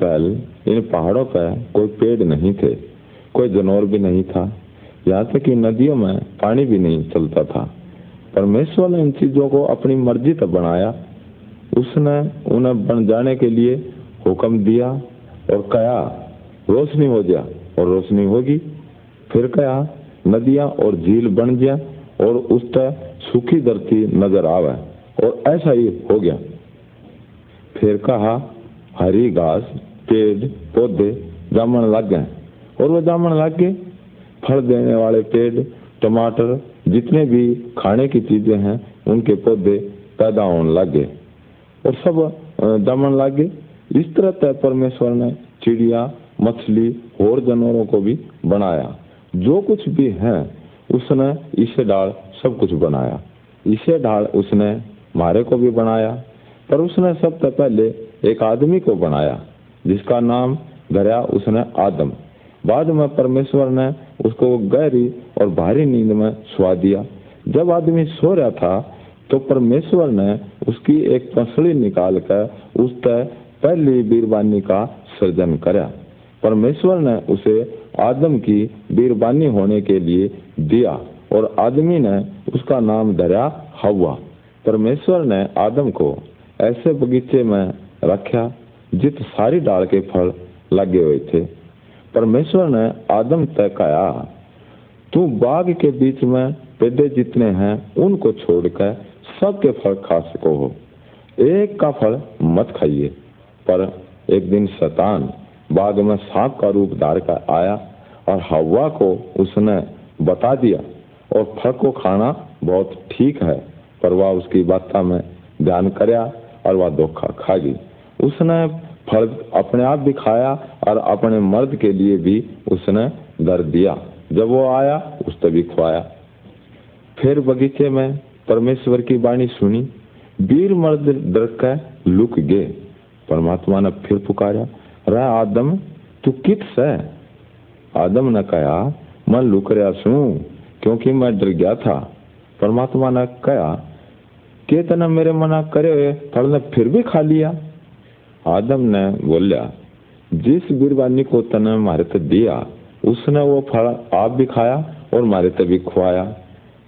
पहल इन पहाड़ों पर कोई पेड़ नहीं थे, कोई जानवर भी नहीं था। यहाँ तक कि नदियों में पानी भी नहीं चलता था। परमेश्वर ने इन चीज़ों को अपनी मर्ज़ी तक बनाया। उसने उन्हें बन जाने के लिए हुक्म दिया और कहा, रोशनी हो जा और रोशनी होगी। फिर कहा, नदियाँ और झील बन जा और उस तक सूखी धरती नज़र आवे और ऐसा ही हो गया। फिर कहा, हरी घास पेड़ पौधे जामन लग। गए और वो जामन लग गए फल देने वाले पेड़ टमाटर, जितने भी खाने की चीज़ें हैं, उनके पौधे पैदा होने लग। गए और सब जामन लग। गए इस तरह तय परमेश्वर ने चिड़िया, मछली और जानवरों को भी बनाया। जो कुछ भी है, उसने इसे डाल सब कुछ बनाया। इसे डाल उसने मारे को भी बनाया, पर उसने सबसे पहले एक आदमी को बनाया। जिसका नाम धरा उसने आदम। बाद में परमेश्वर ने उसको गहरी और भारी नींद में सुहा दिया। जब आदमी सो रहा था तो परमेश्वर ने उसकी एक पसली निकाल कर उस तय पहली बीरबानी का सृजन करा। परमेश्वर ने उसे आदम की बीरबानी होने के लिए दिया और आदमी ने उसका नाम धरा हवा परमेश्वर ने आदम को ऐसे बगीचे में रखा जित सारी डाल के फल लगे हुए थे। परमेश्वर ने आदम तय कहा, तू बाग के बीच में पेड़े जितने हैं, उनको छोड़कर सबके फल खा सको हो। एक का फल मत खाइए। पर एक दिन शतान बाग में सांप का रूप धार कर आया और हवा को उसने बता दिया, और फल को खाना बहुत ठीक है, पर वह उसकी बात में ध्यान करया और वह धोखा खा गई। उसने फल अपने आप भी खाया और अपने मर्द के लिए भी उसने दर दिया। जब वो आया उस तभी खुआया। फिर बगीचे में परमेश्वर की वाणी सुनी। वीर मर्द डर कर लुक गए। परमात्मा ने फिर पुकारा रे आदम, तू कित से? आदम ने कहा, मैं लुक रहा सू, क्योंकि मैं डर गया था। परमात्मा ने कहा के तना मेरे मना करे हुए फल ने फिर भी खा लिया? आदम ने बोलिया जिस बीरबानी को तने मारे तो दिया, उसने वो फल आप भी खाया और मारे तो भी खुआया।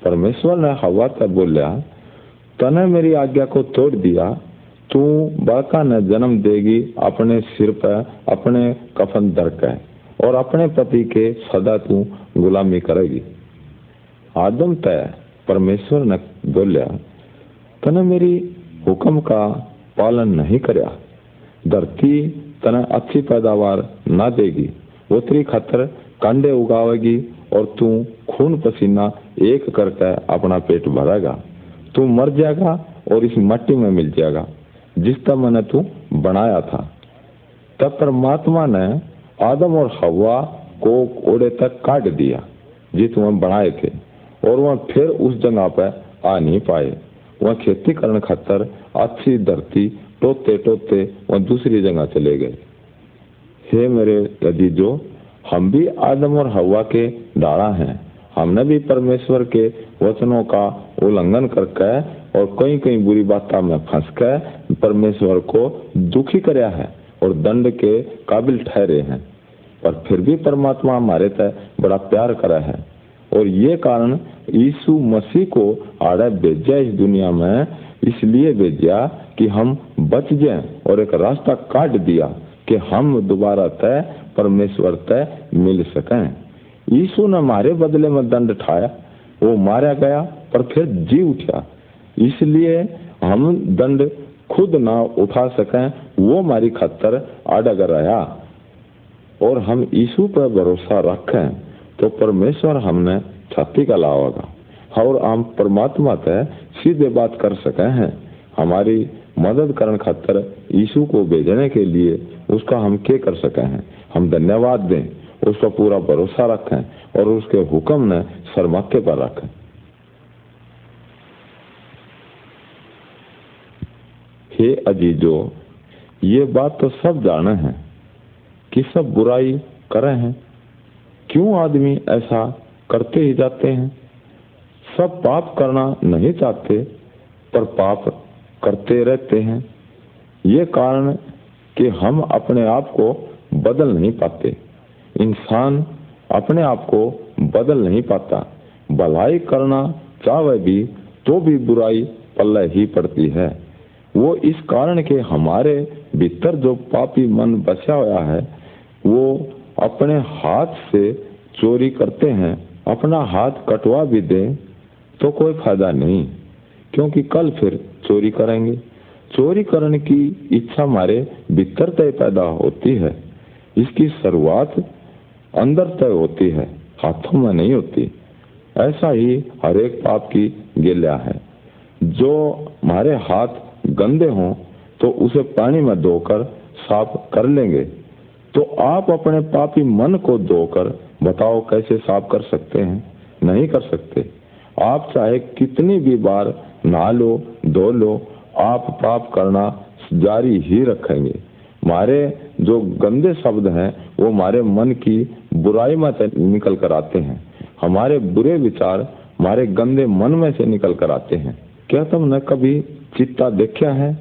परमेश्वर ने हवा तक बोलिया तने मेरी आज्ञा को तोड़ दिया, तू बाका ने जन्म देगी अपने सिर पर अपने कफन दर और अपने पति के सदा तू गुलामी करेगी। आदम तय परमेश्वर ने बोलिया तने मेरी हुक्म का पालन नहीं करया। धरती तने अच्छी पैदावार ना देगी। वो तेरी खातर कांडे उगावेगी और तू खून पसीना एक करके अपना पेट भरेगा। तू मर जाएगा और इस मट्टी में मिल जाएगा जिसका मैंने तू बनाया था। तब परमात्मा ने आदम और हवा को ओड़े तक काट दिया, जिस वह बनाए थे, और वह फिर उस जगह पर आ नहीं पाए। वह खेती करने खातर अच्छी धरती टोते टोते वह दूसरी जगह चले गए। हे मेरे अजीजो, हम भी आदम और हवा के डाला हैं। हमने भी परमेश्वर के वचनों का उल्लंघन करके और कई कई बुरी बातों में फंस कर परमेश्वर को दुखी कराया है और दंड के काबिल ठहरे हैं। पर फिर भी परमात्मा हमारे तय बड़ा प्यार करा है। और ये कारण यीशु मसीह को आड़े भेजा इस दुनिया में, इसलिए भेजा कि हम बच जाएँ और एक रास्ता काट दिया कि हम दोबारा तय, परमेश्वर तय मिल सकें। यीशु ने हमारे बदले में दंड ठाया, वो मारा गया पर फिर जी उठा। इसलिए हम दंड खुद ना उठा सकें, वो हमारी खतर अडग रहा और हम यीशु पर भरोसा रखें। तो परमेश्वर हमने छाती का लावागा और हम परमात्मा तय सीधे बात कर सके हैं। हमारी मदद करने खातर यीशु को भेजने के लिए उसका हम क्या कर सके हैं? हम धन्यवाद दें, उसका पूरा भरोसा रखें और उसके हुक्म ने सरमक्के पर रखें। हे अजीजो, ये बात तो सब जाने हैं कि सब बुराई करे हैं। क्यों आदमी ऐसा करते ही जाते हैं? सब पाप करना नहीं चाहते, पर पाप करते रहते हैं। ये कारण कि हम अपने आप को बदल नहीं पाते। इंसान अपने आप को बदल नहीं पाता। भलाई करना चाहे भी तो भी बुराई पल्ले ही पड़ती है। वो इस कारण के हमारे भीतर जो पापी मन बचा हुआ है, वो अपने हाथ से चोरी करते हैं, अपना हाथ कटवा भी दे तो कोई फ़ायदा नहीं, क्योंकि कल फिर चोरी करेंगे। चोरी करने की इच्छा हमारे भीतर तय पैदा होती है, इसकी शुरुआत अंदर तय होती है, हाथों में नहीं होती। ऐसा ही हर एक पाप की गिल्या है। जो हमारे हाथ गंदे हों तो उसे पानी में धोकर साफ़ कर लेंगे। तो आप अपने पापी मन को धोकर बताओ कैसे साफ़ कर सकते हैं? नहीं कर सकते। आप चाहे कितनी भी बार नहा लो, धो लो, आप पाप करना जारी ही रखेंगे। हमारे जो गंदे शब्द हैं, वो हमारे मन की बुराई में से निकल कर आते हैं। हमारे बुरे विचार हमारे गंदे मन में से निकल कर आते हैं। क्या तुमने कभी चित्ता देखा है?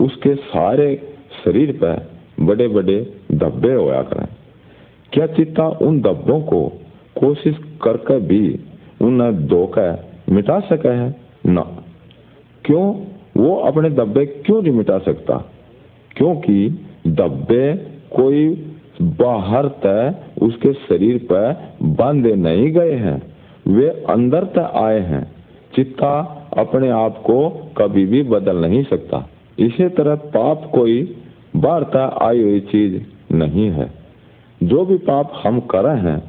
उसके सारे शरीर पर बड़े बड़े धब्बे होया करें। क्या चित्ता उन धब्बों को कोशिश करके भी उन्हें धोकर मिटा सके है? ना। क्यों? वो अपने धब्बे क्यों नहीं मिटा सकता? क्योंकि धब्बे कोई बाहर तय उसके शरीर पर बांधे नहीं गए हैं। वे अंदर तय आए हैं। चित्ता अपने आप को कभी भी बदल नहीं सकता। इसी तरह पाप कोई वार्ता आई हुई चीज़ नहीं है। जो भी पाप हम कर रहे हैं,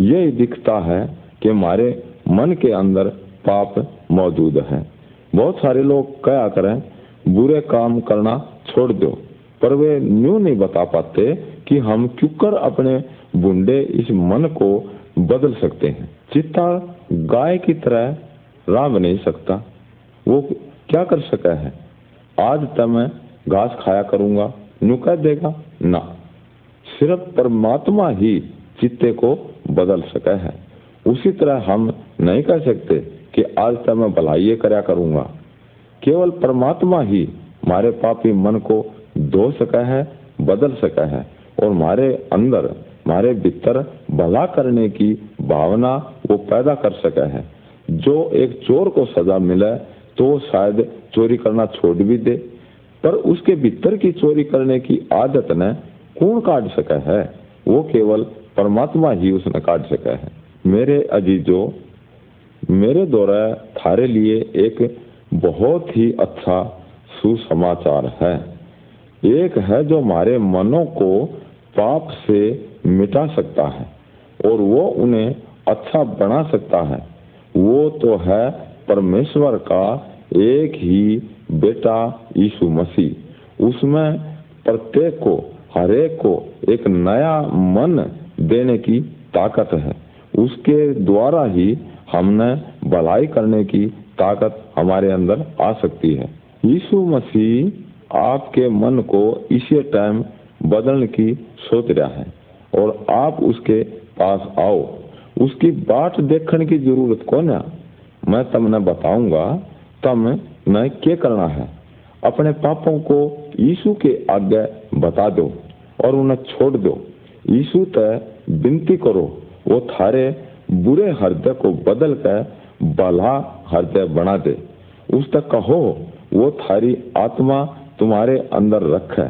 यही दिखता है कि हमारे मन के अंदर पाप मौजूद है। बहुत सारे लोग क्या करें, बुरे काम करना छोड़ दो, पर वे न्यू नहीं बता पाते कि हम क्यों अपने बुंडे इस मन को बदल सकते हैं। चित्ता गाय की तरह राम नहीं सकता। वो क्या कर सका है? आज तक मैं घास खाया करूँगा। नु कह देगा, ना। सिर्फ़ परमात्मा ही चित्ते को बदल सका है। उसी तरह हम नहीं कह सकते कि आज तक मैं भलाई कराया करूँगा। केवल परमात्मा ही हमारे पापी मन को धो सका है, बदल सका है और हमारे अंदर हमारे भीतर भला करने की भावना वो पैदा कर सका है। जो एक चोर को सजा मिले तो शायद चोरी करना छोड़ भी दे। पर उसके भीतर की चोरी करने की आदत ने कौन काट सका है, वो केवल परमात्मा ही उसने काट सका है। मेरे अजीजो, मेरे द्वारा थारे लिए एक बहुत ही अच्छा सुसमाचार है। एक है जो हमारे मनों को पाप से मिटा सकता है और वो उन्हें अच्छा बना सकता है। वो तो है परमेश्वर का एक ही बेटा यीशु मसीह। उसमें प्रत्येक को हर एक को एक नया मन देने की ताकत है। उसके द्वारा ही हमने भलाई करने की ताकत हमारे अंदर आ सकती है। यीशु मसीह आपके मन को इसी टाइम बदलने की सोच रहा है और आप उसके पास आओ। उसकी बाट देखने की ज़रूरत कौन है मैं तमने बताऊँगा, तम न क्या करना है? अपने पापों को यीशु के आगे बता दो और उन्हें छोड़ दो। यीशु तय विनती करो, वो थारे बुरे हृदय को बदल कर भला हृदय बना दे। उस तक कहो, वो थारी आत्मा तुम्हारे अंदर रखे।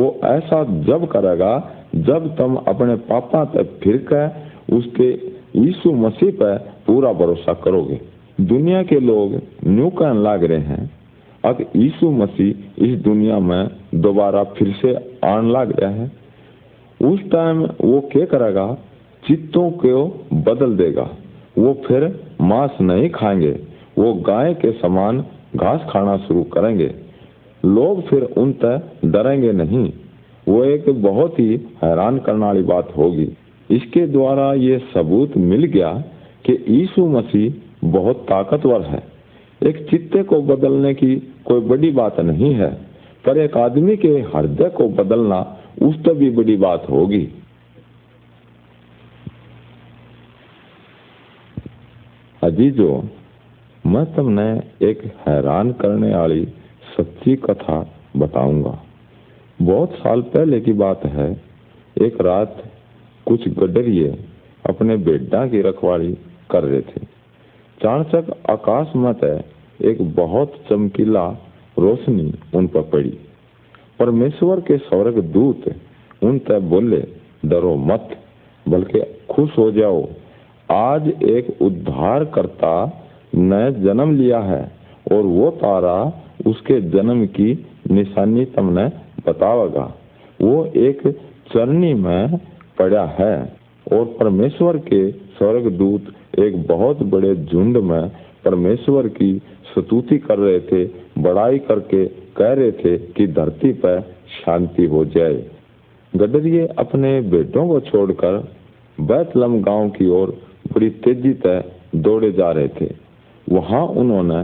वो ऐसा जब करेगा, जब तुम अपने पापा तक फिर कर उसके यीशु मसीह पर पूरा भरोसा करोगे। दुनिया के लोग न्यू कहने लग रहे हैं अब यीशु मसीह इस दुनिया में दोबारा फिर से आने लग रहा है। उस टाइम वो क्या करेगा? चित्तों को बदल देगा। वो फिर मांस नहीं खाएँगे। वो गाय के समान घास खाना शुरू करेंगे। लोग फिर उन तक डरेंगे नहीं। वो एक बहुत ही हैरान करने वाली बात होगी। इसके द्वारा ये सबूत मिल गया कि यीशु मसीह बहुत ताकतवर है। एक चित्ते को बदलने की कोई बड़ी बात नहीं है। पर एक आदमी के हृदय को बदलना उस तो भी बड़ी बात होगी। अजीजो, मैं तुमने एक हैरान करने वाली सच्ची कथा बताऊँगा। बहुत साल पहले की बात है, एक रात कुछ गडरिए अपने बेटा की रखवाली कर रहे थे। चाणचक आकाश मत एक बहुत चमकीला रोशनी उन पर पड़ी। परमेश्वर के स्वर्ग दूत उन तय बोले, डरो मत, बल्कि खुश हो जाओ। आज एक उद्धार करता नए जन्म लिया है, और वो तारा उसके जन्म की निशानी तुमने बतावेगा। वो एक चरनी में पड़ा है, और परमेश्वर के स्वर्ग दूत एक बहुत बड़े झुंड में परमेश्वर की स्तुति कर रहे थे, बड़ाई करके कह रहे थे कि धरती पर शांति हो जाए। गडरिये अपने बेटों को छोड़कर बैतलम गाँव की ओर बड़ी तेज़ी से दौड़े जा रहे थे। वहाँ उन्होंने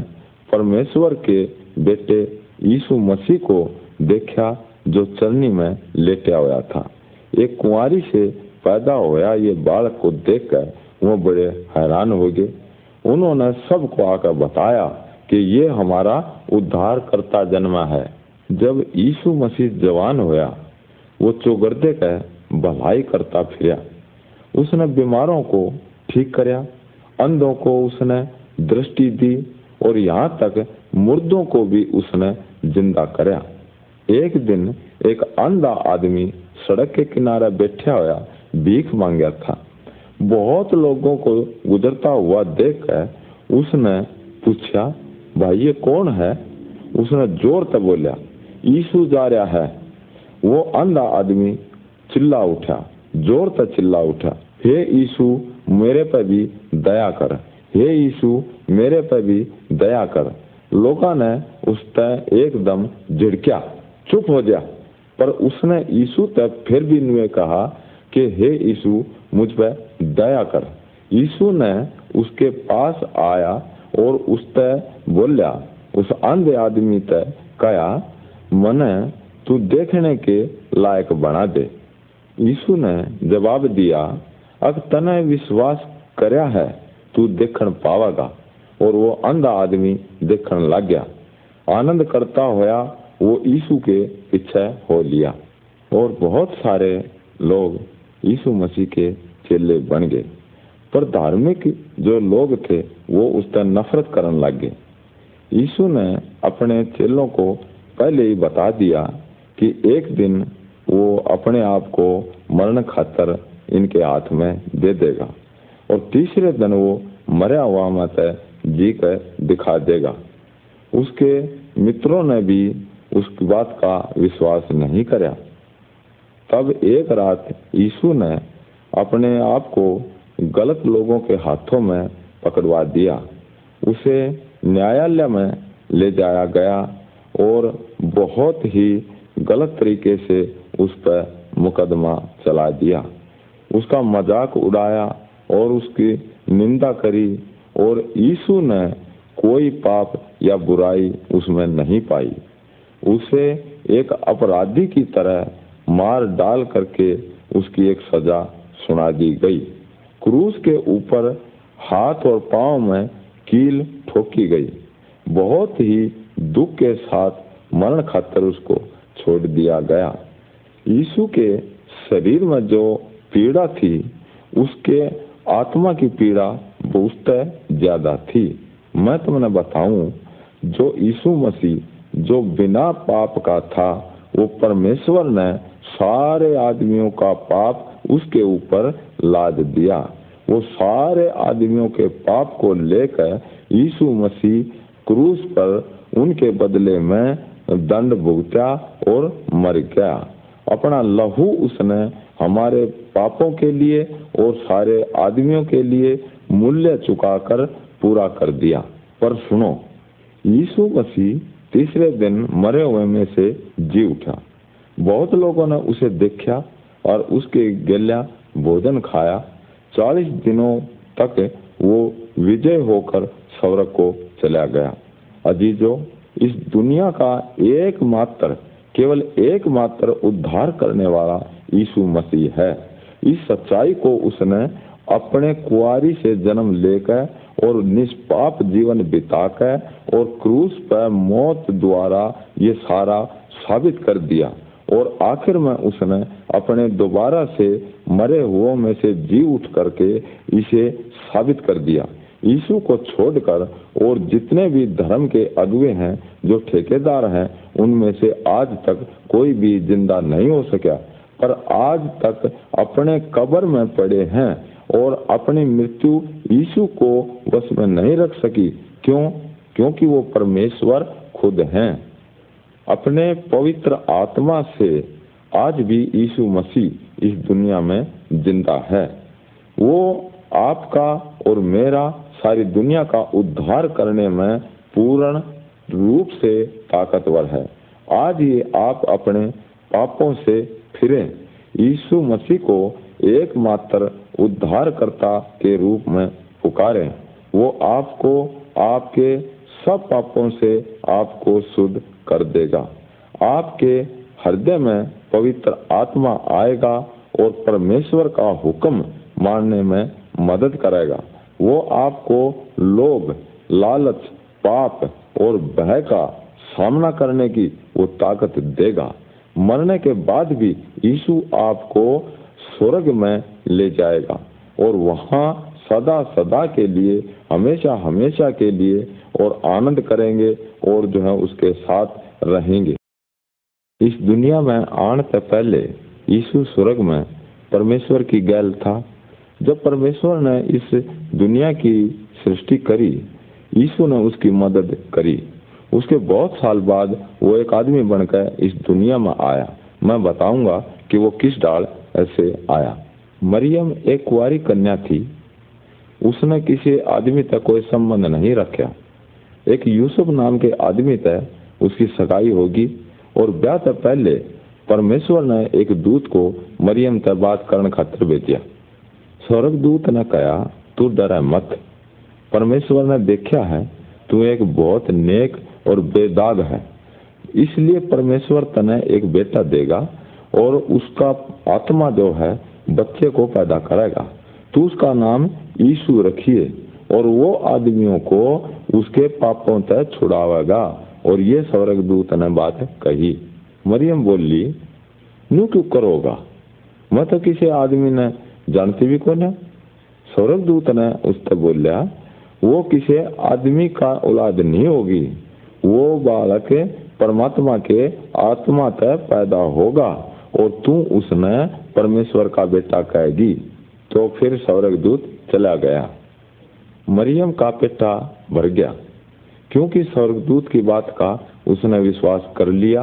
परमेश्वर के बेटे यीशु मसीह को देखा जो चरनी में लेटा हुआ था। एक कुंवारी से पैदा होया ये बालक को देखकर वो बड़े हैरान हो गए। उन्होंने सबको आकर बताया कि ये हमारा उद्धार करता जन्मा है। जब यीशु मसीह जवान होया, वो चौगर्दे का भलाई करता फिर उसने बीमारों को ठीक करया, अंधों को उसने दृष्टि दी और यहाँ तक मुर्दों को भी उसने ज़िंदा करया। एक दिन एक अंधा आदमी सड़क के किनारे बैठा हुआ भीख मांगा था। बहुत लोगों को गुजरता हुआ देखकर उसने पूछा, भाई, ये कौन है? उसने ज़ोर से बोलिया यीशु जा रहा है। वो अंधा आदमी चिल्ला उठा ज़ोर से चिल्ला उठा, हे यीशु, मेरे पर भी दया कर। हे यीशु, मेरे पर भी दया कर। लोगों ने उस तय एकदम झिड़किया चुप हो जा पर उसने यीशु तक फिर भी नुए कहा कि, हे यीशु, मुझ पर दया कर। यीशु ने उसके पास आया और उस तय बोलिया, उस अंधे आदमी तय कहा, मने, तू देखने के लायक बना दे। यीशु ने जवाब दिया अब तने विश्वास करया है, तू देखन पावेगा। और वो अंधा आदमी देखन लग गया आनंद करता होया, वो यीशु के पीछे हो लिया। और बहुत सारे लोग यीशु मसीह के चेले बन गए। पर धार्मिक जो लोग थे, वो उस पर नफरत करने लग गए। यीशु ने अपने चेलों को पहले ही बता दिया कि एक दिन वो अपने आप को मरण खातर इनके हाथ में दे देगा और तीसरे दिन वो मरा हुआ मत जी कर दिखा देगा। उसके मित्रों ने भी उस बात का विश्वास नहीं कराया तब एक रात यीशु ने अपने आप को गलत लोगों के हाथों में पकड़वा दिया। उसे न्यायालय में ले जाया गया और बहुत ही गलत तरीके से उस पर मुकदमा चला दिया। उसका मज़ाक उड़ाया और उसकी निंदा करी और यीशु ने कोई पाप या बुराई उसमें नहीं पाई। उसे एक अपराधी की तरह मार डाल करके उसकी एक सजा सुना दी गई। क्रूस के ऊपर हाथ और पाँव में कील ठोकी गई। बहुत ही दुख के साथ मरण खातर उसको छोड़ दिया गया। यीशु के शरीर में जो पीड़ा थी, उसके आत्मा की पीड़ा बहुत ज़्यादा थी। मैं तुमने बताऊँ, जो यीशु मसीह, जो बिना पाप का था, वो परमेश्वर ने सारे आदमियों का पाप उसके ऊपर लाद दिया। वो सारे आदमियों के पाप को लेकर यीशु मसीह क्रूस पर उनके बदले में दंड भुगता और मर गया। अपना लहू उसने हमारे पापों के लिए और सारे आदमियों के लिए मूल्य चुकाकर पूरा कर दिया। पर सुनो, यीशु मसीह तीसरे दिन मरे हुए में से जी उठा। बहुत लोगों ने उसे देखा और उसके गल्या भोजन खाया। चालीस दिनों तक वो विजय होकर स्वर्ग को चला गया। अजीजो, इस दुनिया का एकमात्र, केवल एकमात्र उद्धार करने वाला यीशु मसीह है। इस सच्चाई को उसने अपने कुआरी से जन्म लेकर और निष्पाप जीवन बिताकर और क्रूस पर मौत द्वारा ये सारा साबित कर दिया। और आखिर में उसने अपने दोबारा से मरे हुओं में से जी उठ करके इसे साबित कर दिया। यीशु को छोड़कर और जितने भी धर्म के अगुए हैं, जो ठेकेदार हैं, उनमें से आज तक कोई भी ज़िंदा नहीं हो सका। पर आज तक अपने कब्र में पड़े हैं और अपनी मृत्यु यीशु को वश में नहीं रख सकी। क्यों? क्योंकि वो परमेश्वर खुद हैं। अपने पवित्र आत्मा से आज भी यीशु मसीह इस दुनिया में ज़िंदा है। वो आपका और मेरा सारी दुनिया का उद्धार करने में पूर्ण रूप से ताकतवर है। आज ही आप अपने पापों से फिरे। यीशु मसीह को एकमात्र उद्धारकर्ता के रूप में पुकारें। वो आपको, आपके सब पापों से आपको शुद्ध कर देगा। आपके हृदय में पवित्र आत्मा आएगा और परमेश्वर का हुक्म मानने में मदद करेगा। वो आपको लोभ, लालच, पाप और भय का सामना करने की वो ताकत देगा। मरने के बाद भी यीशु आपको स्वर्ग में ले जाएगा और वहाँ सदा सदा के लिए हमेशा हमेशा के लिए और आनंद करेंगे और जो है उसके साथ रहेंगे। इस दुनिया में आने से पहले यीशु स्वर्ग में परमेश्वर की गैल था। जब परमेश्वर ने इस दुनिया की सृष्टि करी, यीशु ने उसकी मदद करी। उसके बहुत साल बाद वो एक आदमी बनकर इस दुनिया में आया। मैं बताऊँगा कि वो किस डाल ऐसे आया। मरियम एक कुआरी कन्या थी। उसने किसी आदमी तक कोई संबंध नहीं रखा। एक यूसुफ नाम के आदमी तय उसकी सगाई होगी और ब्याह से पहले परमेश्वर ने एक दूत को मरियम तक बात करने खातिर भेजा। स्वर्ग दूत ने कहा, तू डरा मत। परमेश्वर ने देखा है, तू एक बहुत नेक और बेदाग है। इसलिए परमेश्वर तने एक बेटा देगा और उसका आत्मा जो है, बच्चे को पैदा करेगा। तू उसका नाम यीशु रखिए। और वो आदमियों को उसके पापों तक छुड़ावेगा। और ये स्वर्ग दूत ने बात कही। मरियम बोली नू क्यों करोगा? मैं तो किसी आदमी ने जानती भी कौन है? स्वर्ग दूत ने उससे बोलिया वो किसी आदमी का औलाद नहीं होगी। वो बालक परमात्मा के आत्मा तक पैदा होगा और तू उसने परमेश्वर का बेटा कहेगी। तो फिर स्वर्ग दूत चला गया। मरियम का पेटा भर गया। क्योंकि स्वर्गदूत की बात का उसने विश्वास कर लिया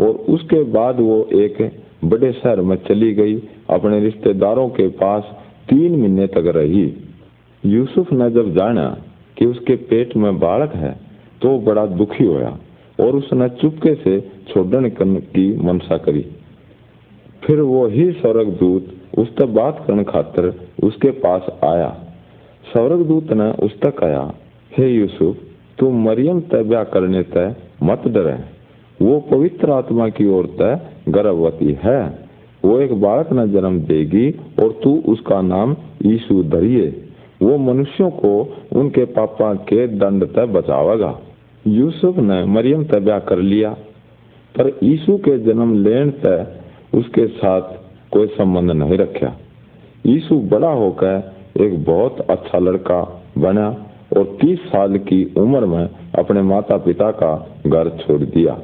और उसके बाद वो एक बड़े शहर में चली गई, अपने रिश्तेदारों के पास तीन महीने तक रही। यूसुफ ने जब जाना कि उसके पेट में बालक है तो बड़ा दुखी होया और उसने चुपके से छोड़ने की मनसा करी। फिर वो ही स्वर्गदूत उस तक बात करने खातर उसके पास आया। स्वर्गदूत ने उस तक कहा हे यूसुफ तू मरियम तय करने तय मत डरे। वो पवित्र आत्मा की ओर तय गर्भवती है। वो एक बालक न जन्म देगी और तू उसका नाम यीशु धरिए। वो मनुष्यों को उनके पापा के दंड तय बचावेगा। यूसुफ ने मरियम तय कर लिया, पर यीशु के जन्म लेने तय उसके साथ कोई संबंध नहीं रखा। यीशु बड़ा होकर एक बहुत अच्छा लड़का बना और तीस साल की उम्र में अपने माता पिता का घर छोड़ दिया।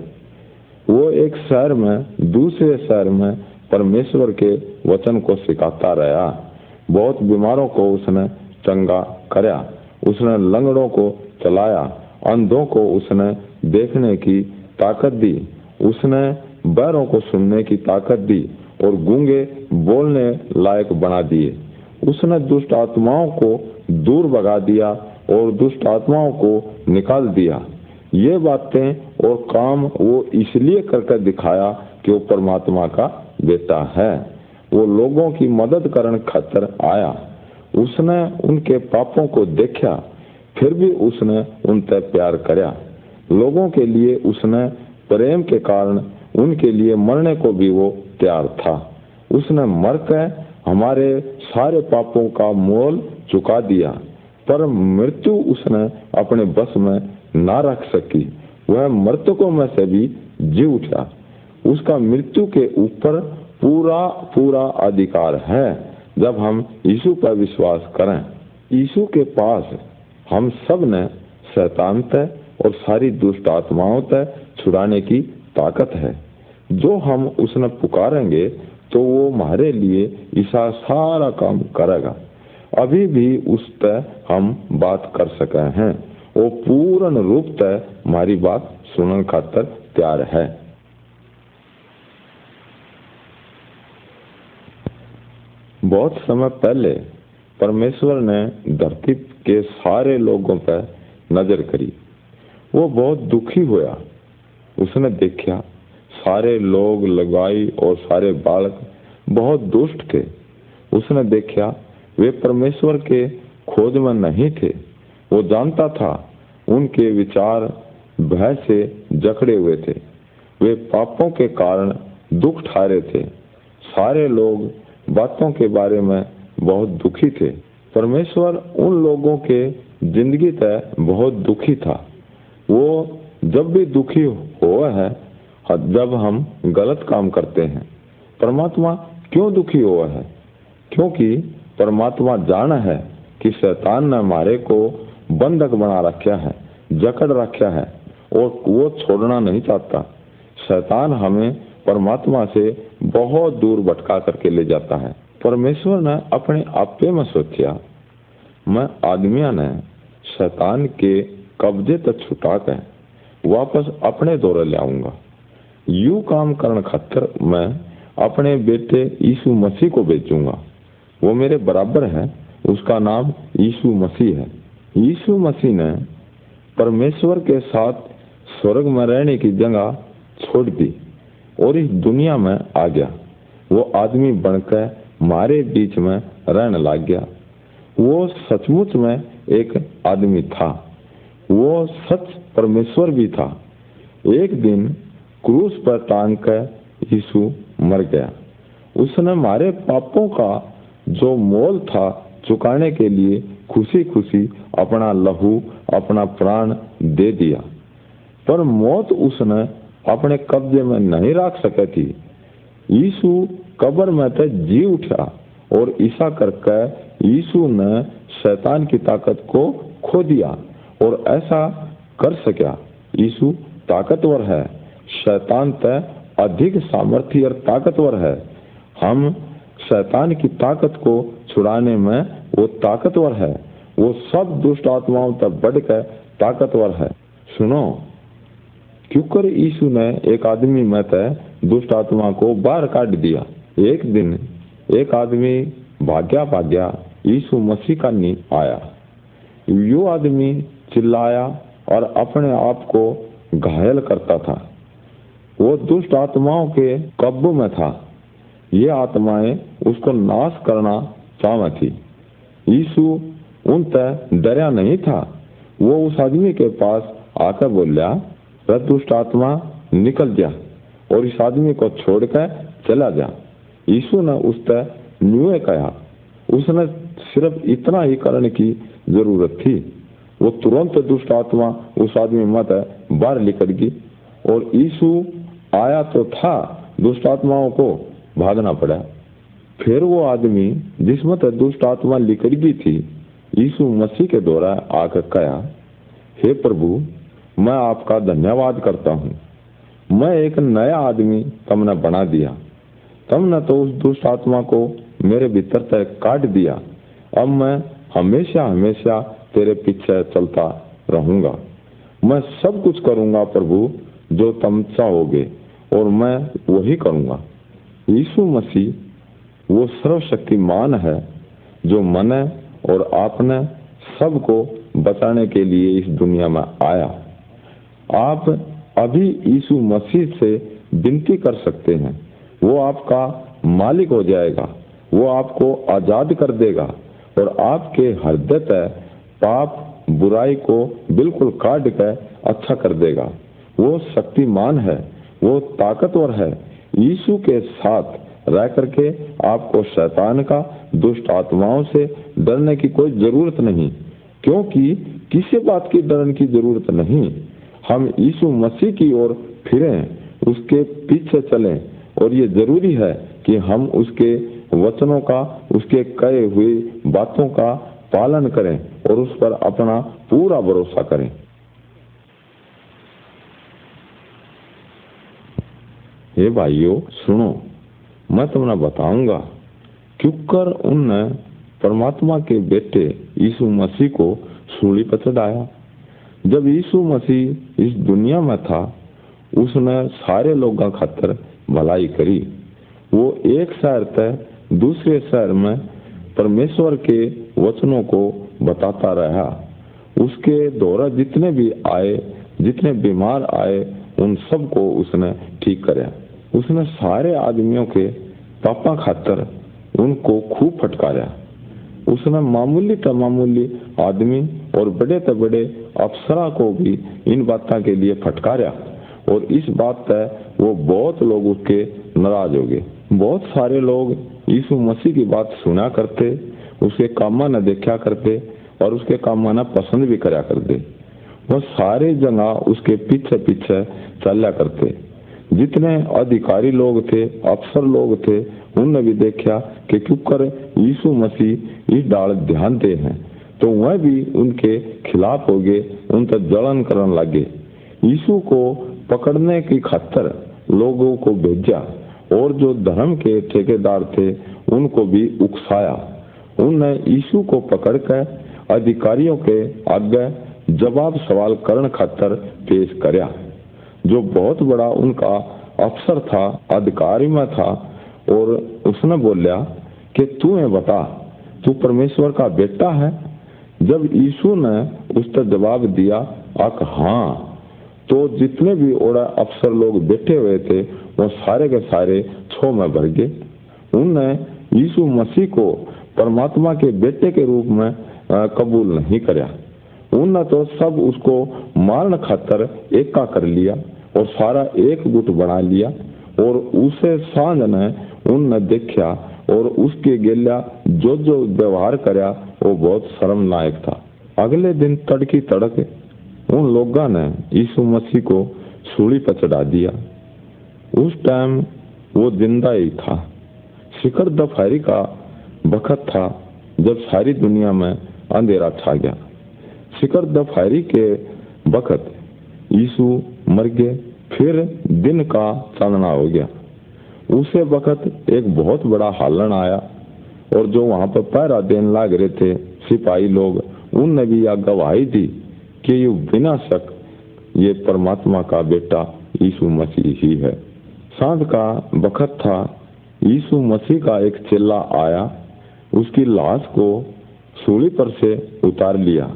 वो एक शहर में, दूसरे शहर में परमेश्वर के वचन को सिखाता रहा। बहुत बीमारों को उसने चंगा करया। उसने लंगड़ों को चलाया। अंधों को उसने देखने की ताकत दी। उसने बैरों को सुनने की ताकत दी और गूँगे बोलने लायक बना दिए। उसने दुष्ट आत्माओं को दूर भगा दिया और दुष्ट आत्माओं को निकाल दिया। ये बातें और काम वो इसलिए करके दिखाया कि वो परमात्मा का बेटा है। वो लोगों की मदद करने खातर आया। उसने उनके पापों को देखा, फिर भी उसने उन तक प्यार करया लोगों के लिए उसने प्रेम के कारण उनके लिए मरने को भी वो तैयार था। उसने मर कर हमारे सारे पापों का मोल चुका दिया, पर मृत्यु उसने अपने बस में ना रख सकी। वह मृतकों में से भी जी उठा। उसका मृत्यु के ऊपर पूरा पूरा अधिकार है, जब हम यीशु पर विश्वास करें। यीशु के पास हम सबने शैतान तय और सारी दुष्ट आत्माओं तय छुड़ाने की ताकत है। जो हम उसने पुकारेंगे तो वो हमारे लिए ईसा सारा काम करेगा। अभी भी उस तय हम बात कर सके हैं। वो पूर्ण रूप तय हमारी बात सुनने खातर तैयार है। बहुत समय पहले परमेश्वर ने धरती के सारे लोगों पर नज़र करी। वो बहुत दुखी हुआ उसने देखा सारे लोग, लगाई और सारे बालक बहुत दुष्ट थे। उसने देखा, वे परमेश्वर के खोज में नहीं थे। वो जानता था, उनके विचार भय से जकड़े हुए थे। वे पापों के कारण दुख ठारे थे। सारे लोग बातों के बारे में बहुत दुखी थे। परमेश्वर उन लोगों के ज़िंदगी तय बहुत दुखी था। वो जब भी दुखी हुआ है जब हम गलत काम करते हैं, परमात्मा क्यों दुखी हुआ है? क्योंकि परमात्मा जान है कि शैतान ने हमारे को बंधक बना रखा है, जकड़ रखा है, और वो छोड़ना नहीं चाहता। शैतान हमें परमात्मा से बहुत दूर भटका करके ले जाता है। परमेश्वर ने अपने आपे में सोचा मैं आदमिया ने शैतान के कब्जे तक छुटा कर वापस अपने दौरे ले आऊँगा। यू काम करने खातर मैं अपने बेटे यीशु मसीह को बेचूँगा वो मेरे बराबर है, उसका नाम यीशु मसीह है। यीशु मसीह ने परमेश्वर के साथ स्वर्ग में रहने की जगह छोड़ दी और इस दुनिया में आ गया। वो आदमी बनकर मारे बीच में रहने लग गया। वो सचमुच में एक आदमी था। वो सच परमेश्वर भी था। एक दिन क्रूस पर टांग कर यीशु मर गया। उसने हमारे पापों का जो मोल था चुकाने के लिए खुशी खुशी अपना लहू, अपना प्राण दे दिया। पर मौत उसने अपने कब्जे में नहीं रख सके थी। यीशु कब्र में तो जी उठा और ईसा करके यीशु ने शैतान की ताकत को खो दिया और ऐसा कर सका। यीशु ताकतवर है। शैतान तय अधिक सामर्थ्य और ताकतवर है। हम शैतान की ताकत को छुड़ाने में वो ताकतवर है। वो सब दुष्ट आत्माओं तक बढ़कर ताकतवर है। सुनो, क्योंकर यीशु ने एक आदमी में तय दुष्ट आत्मा को बाहर काट दिया। एक दिन एक आदमी भाग्या भाग्या यीशु मसीह का नी आया। यो आदमी चिल्लाया और अपने आप को घायल करता था। वो दुष्ट आत्माओं के कब्बू में था। ये आत्माएँ उसको नाश करना चाह थी। यीशु उन तय डरा नहीं था। वो उस आदमी के पास आकर बोलिया दुष्ट आत्मा, निकल जा और इस आदमी को छोड़कर चला जा। यीशु ने उस तय न्यूए कहा। उसने सिर्फ़ इतना ही करने की ज़रूरत थी। वो तुरंत दुष्ट आत्मा उस आदमी मत बाहर निकल गई और यीशु आया तो था दुष्ट आत्माओं को भागना पड़ा। फिर वो आदमी जिसमें तो दुष्ट आत्मा लिकर गई थी, यीशु मसीह के द्वारा आकर कहा, हे प्रभु, मैं आपका धन्यवाद करता हूँ। मैं एक नया आदमी तुमने बना दिया। तुमने तो उस दुष्ट आत्मा को मेरे भीतर तक काट दिया। अब मैं हमेशा हमेशा तेरे पीछे चलता रहूँगा। मैं सब कुछ करूँगा प्रभु, जो तुम चाहोगे। और मैं वही करूँगा। यीशु मसीह, वो सर्वशक्तिमान है, जो मने और आपने सबको बचाने के लिए इस दुनिया में आया। आप अभी यीशु मसीह से विनती कर सकते हैं। वो आपका मालिक हो जाएगा, वो आपको आज़ाद कर देगा और आपके हृदय तय पाप, बुराई को बिल्कुल काट कर अच्छा कर देगा। वो शक्तिमान है वो ताकतवर है। यीशु के साथ रह करके आपको शैतान का, दुष्ट आत्माओं से डरने की कोई ज़रूरत नहीं। क्योंकि किसी बात की डरने की ज़रूरत नहीं। हम यीशु मसीह की ओर फिरे, उसके पीछे चलें। और ये ज़रूरी है कि हम उसके वचनों का, उसके कहे हुए बातों का पालन करें और उस पर अपना पूरा भरोसा करें। हे भाइयों, सुनो, मैं तुम्हें बताऊँगा क्यों कर उनने परमात्मा के बेटे यीशु मसीह को सूली पर चढ़ाया। जब यीशु मसीह इस दुनिया में था, उसने सारे लोगों खातर भलाई करी। वो एक शहर तक दूसरे शहर में परमेश्वर के वचनों को बताता रहा। उसके द्वारा जितने भी आए, जितने बीमार आए, उन सबको उसने ठीक कराया। उसने सारे आदमियों के पापा खातर उनको खूब फटकारा। उसने मामूली तो मामूली आदमी और बड़े तो बड़े अफसरा को भी इन बातों के लिए फटकारा। और इस बात पर वो बहुत लोग उसके नाराज़ हो गए। बहुत सारे लोग यीशु मसीह की बात सुना करते, उसके कामा न देखा करते और उसके कामा न पसंद भी करा करते। वह सारे जगह उसके पीछे पीछे चला करते। जितने अधिकारी लोग थे, अफसर लोग थे, उनने भी देखा कि कर यीशु मसीह इस डाल ध्यान दे हैं। तो वह भी उनके खिलाफ हो गए उन तक जलन करने लगे। यीशु को पकड़ने की खातर लोगों को भेजा और जो धर्म के ठेकेदार थे, उनको भी उकसाया। उनने यीशु को पकड़कर अधिकारियों के आगे जवाब सवाल करण खातर पेश करया जो बहुत बड़ा उनका अफसर था, अधिकारी में था, और उसने बोलिया कि तू है बता, तू परमेश्वर का बेटा है। जब यीशु ने उस पर जवाब दिया, अक हाँ तो जितने भी ओड़ा अफसर लोग बैठे हुए थे, वो सारे के सारे छो में भर गए। उनने यीशु मसीह को परमात्मा के बेटे के रूप में कबूल नहीं कराया। उनने तो सब उसको मारने खातर एका कर लिया। और सारा एक गुट बना लिया और उसे साँझ ने उनने देखा और उसके गेलिया जो जो व्यवहार करया, वो बहुत शर्मनायक था। अगले दिन तड़की तड़क उन लोगों ने यीशु मसीह को सूली पर चढ़ा दिया। उस टाइम वो ज़िंदा ही था। शिखर दफहरी का वक्त था जब सारी दुनिया में अंधेरा छा गया। शिखर दफहरी के वक्त यीशु मर गए, फिर दिन का चांदना हो गया। उसे वक्त एक बहुत बड़ा हालन आया और जो वहाँ पर पहरा देने लाग रहे थे, सिपाही लोग, उनने भी यह गवाही दी कि ये बिना शक ये परमात्मा का बेटा यीशु मसीह ही है। साँझ का वक्त था, यीशु मसीह का एक चेला आया, उसकी लाश को सूली पर से उतार लिया।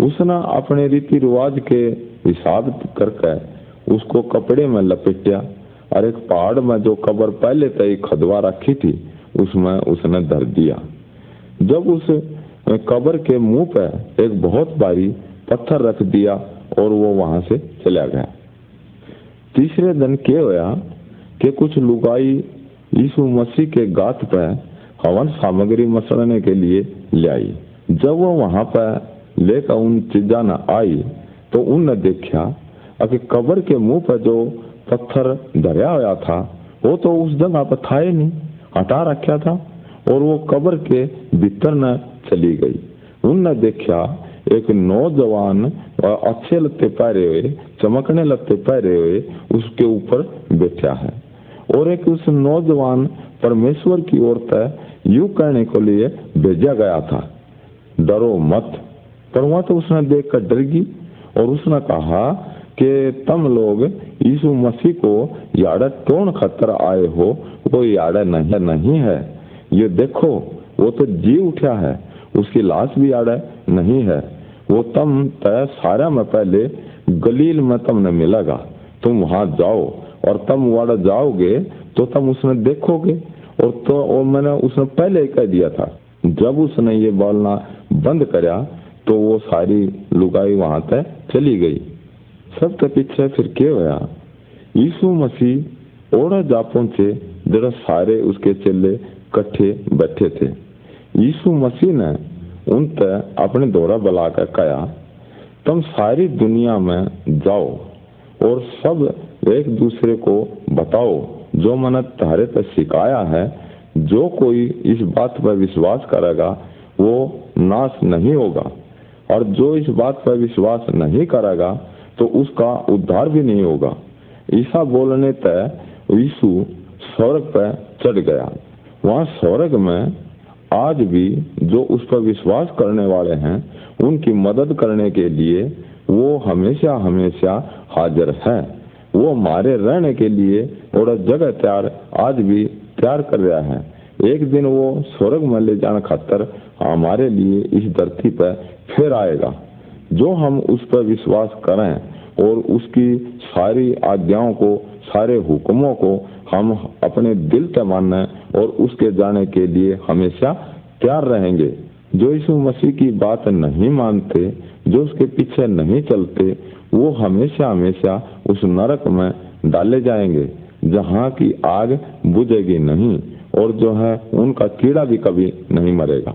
उसने अपने रीति रिवाज के हिसाब करके उसको कपड़े में लपेटा और एक पहाड़ में जो कब्र पहले तय खदवा रखी थी, उसमें उसने धर दिया। जब उस कब्र के मुँह पे एक बहुत भारी पत्थर रख दिया और वो वहाँ से चला गया। तीसरे दिन क्या होया कि कुछ लुगाई यीशु मसीह के गात पे हवन सामग्री मसलने के लिए ले आई। जब वो वहाँ पर लेकर उन चीजा न आई तो उनने देखा अभी कब्र के मुँह पर जो पत्थर धरिया हुआ था, वो तो उस जगह पर था ही नहीं, हटा रखा था, और वो कबर के भीतर न चली गई। उनने देखा, एक नौजवान अच्छे लत्ते पहरे हुए, चमकने लत्ते पहरे हुए, उसके ऊपर बैठा है। और एक उस नौजवान परमेश्वर की ओर तक यू कहने को लिए भेजा गया था, डरो मत। पर वहाँ तो उसने देख कर डर गई। और उसने कहा कि तुम लोग यीशु मसीह को याड़ा कौन खतर आए हो, वो याड़ा नहीं नहीं है। ये देखो, वो तो जी उठा है, उसकी लाश भी याड़ा नहीं है। वो तुम तय सारा में पहले गलील में तुमने मिलेगा। तुम वहाँ जाओ और तुम वाड़ा जाओगे तो तुम उसने देखोगे। और तो और मैंने उसने पहले ही कह दिया था। जब उसने ये बोलना बंद करा तो वो सारी लुगाई वहाँ तक चली गई। सब तो पीछे फिर क्या होया? यीशु मसीह ओड़ा जा पहुँचे जरा सारे उसके चेले कट्ठे बैठे थे। यीशु मसीह ने उन तक अपने दौरा बुलाकर कहा, तुम सारी दुनिया में जाओ और सब एक दूसरे को बताओ, जो मन तारे पर सिखाया है। जो कोई इस बात पर विश्वास करेगा, वो नाश नहीं होगा। और जो इस बात पर विश्वास नहीं करेगा तो उसका उद्धार भी नहीं होगा। ईसा बोलने तय यीशु स्वर्ग पर चढ़ गया। वहाँ स्वर्ग में आज भी जो उस पर विश्वास करने वाले हैं, उनकी मदद करने के लिए वो हमेशा हमेशा हाजिर है। वो हमारे रहने के लिए थोड़ा जगह तैयार आज भी तैयार कर रहा है। एक दिन वो स्वर्ग में ले जाने खातर हमारे लिए इस धरती पर फिर आएगा। जो हम उस पर विश्वास करें और उसकी सारी आज्ञाओं को, सारे हुक्मों को हम अपने दिल से मानने और उसके जाने के लिए हमेशा तैयार रहेंगे। जो यीशु मसीह की बात नहीं मानते, जो उसके पीछे नहीं चलते, वो हमेशा हमेशा उस नरक में डाले जाएँगे, जहाँ की आग बुझेगी नहीं और जो है उनका कीड़ा भी कभी नहीं मरेगा।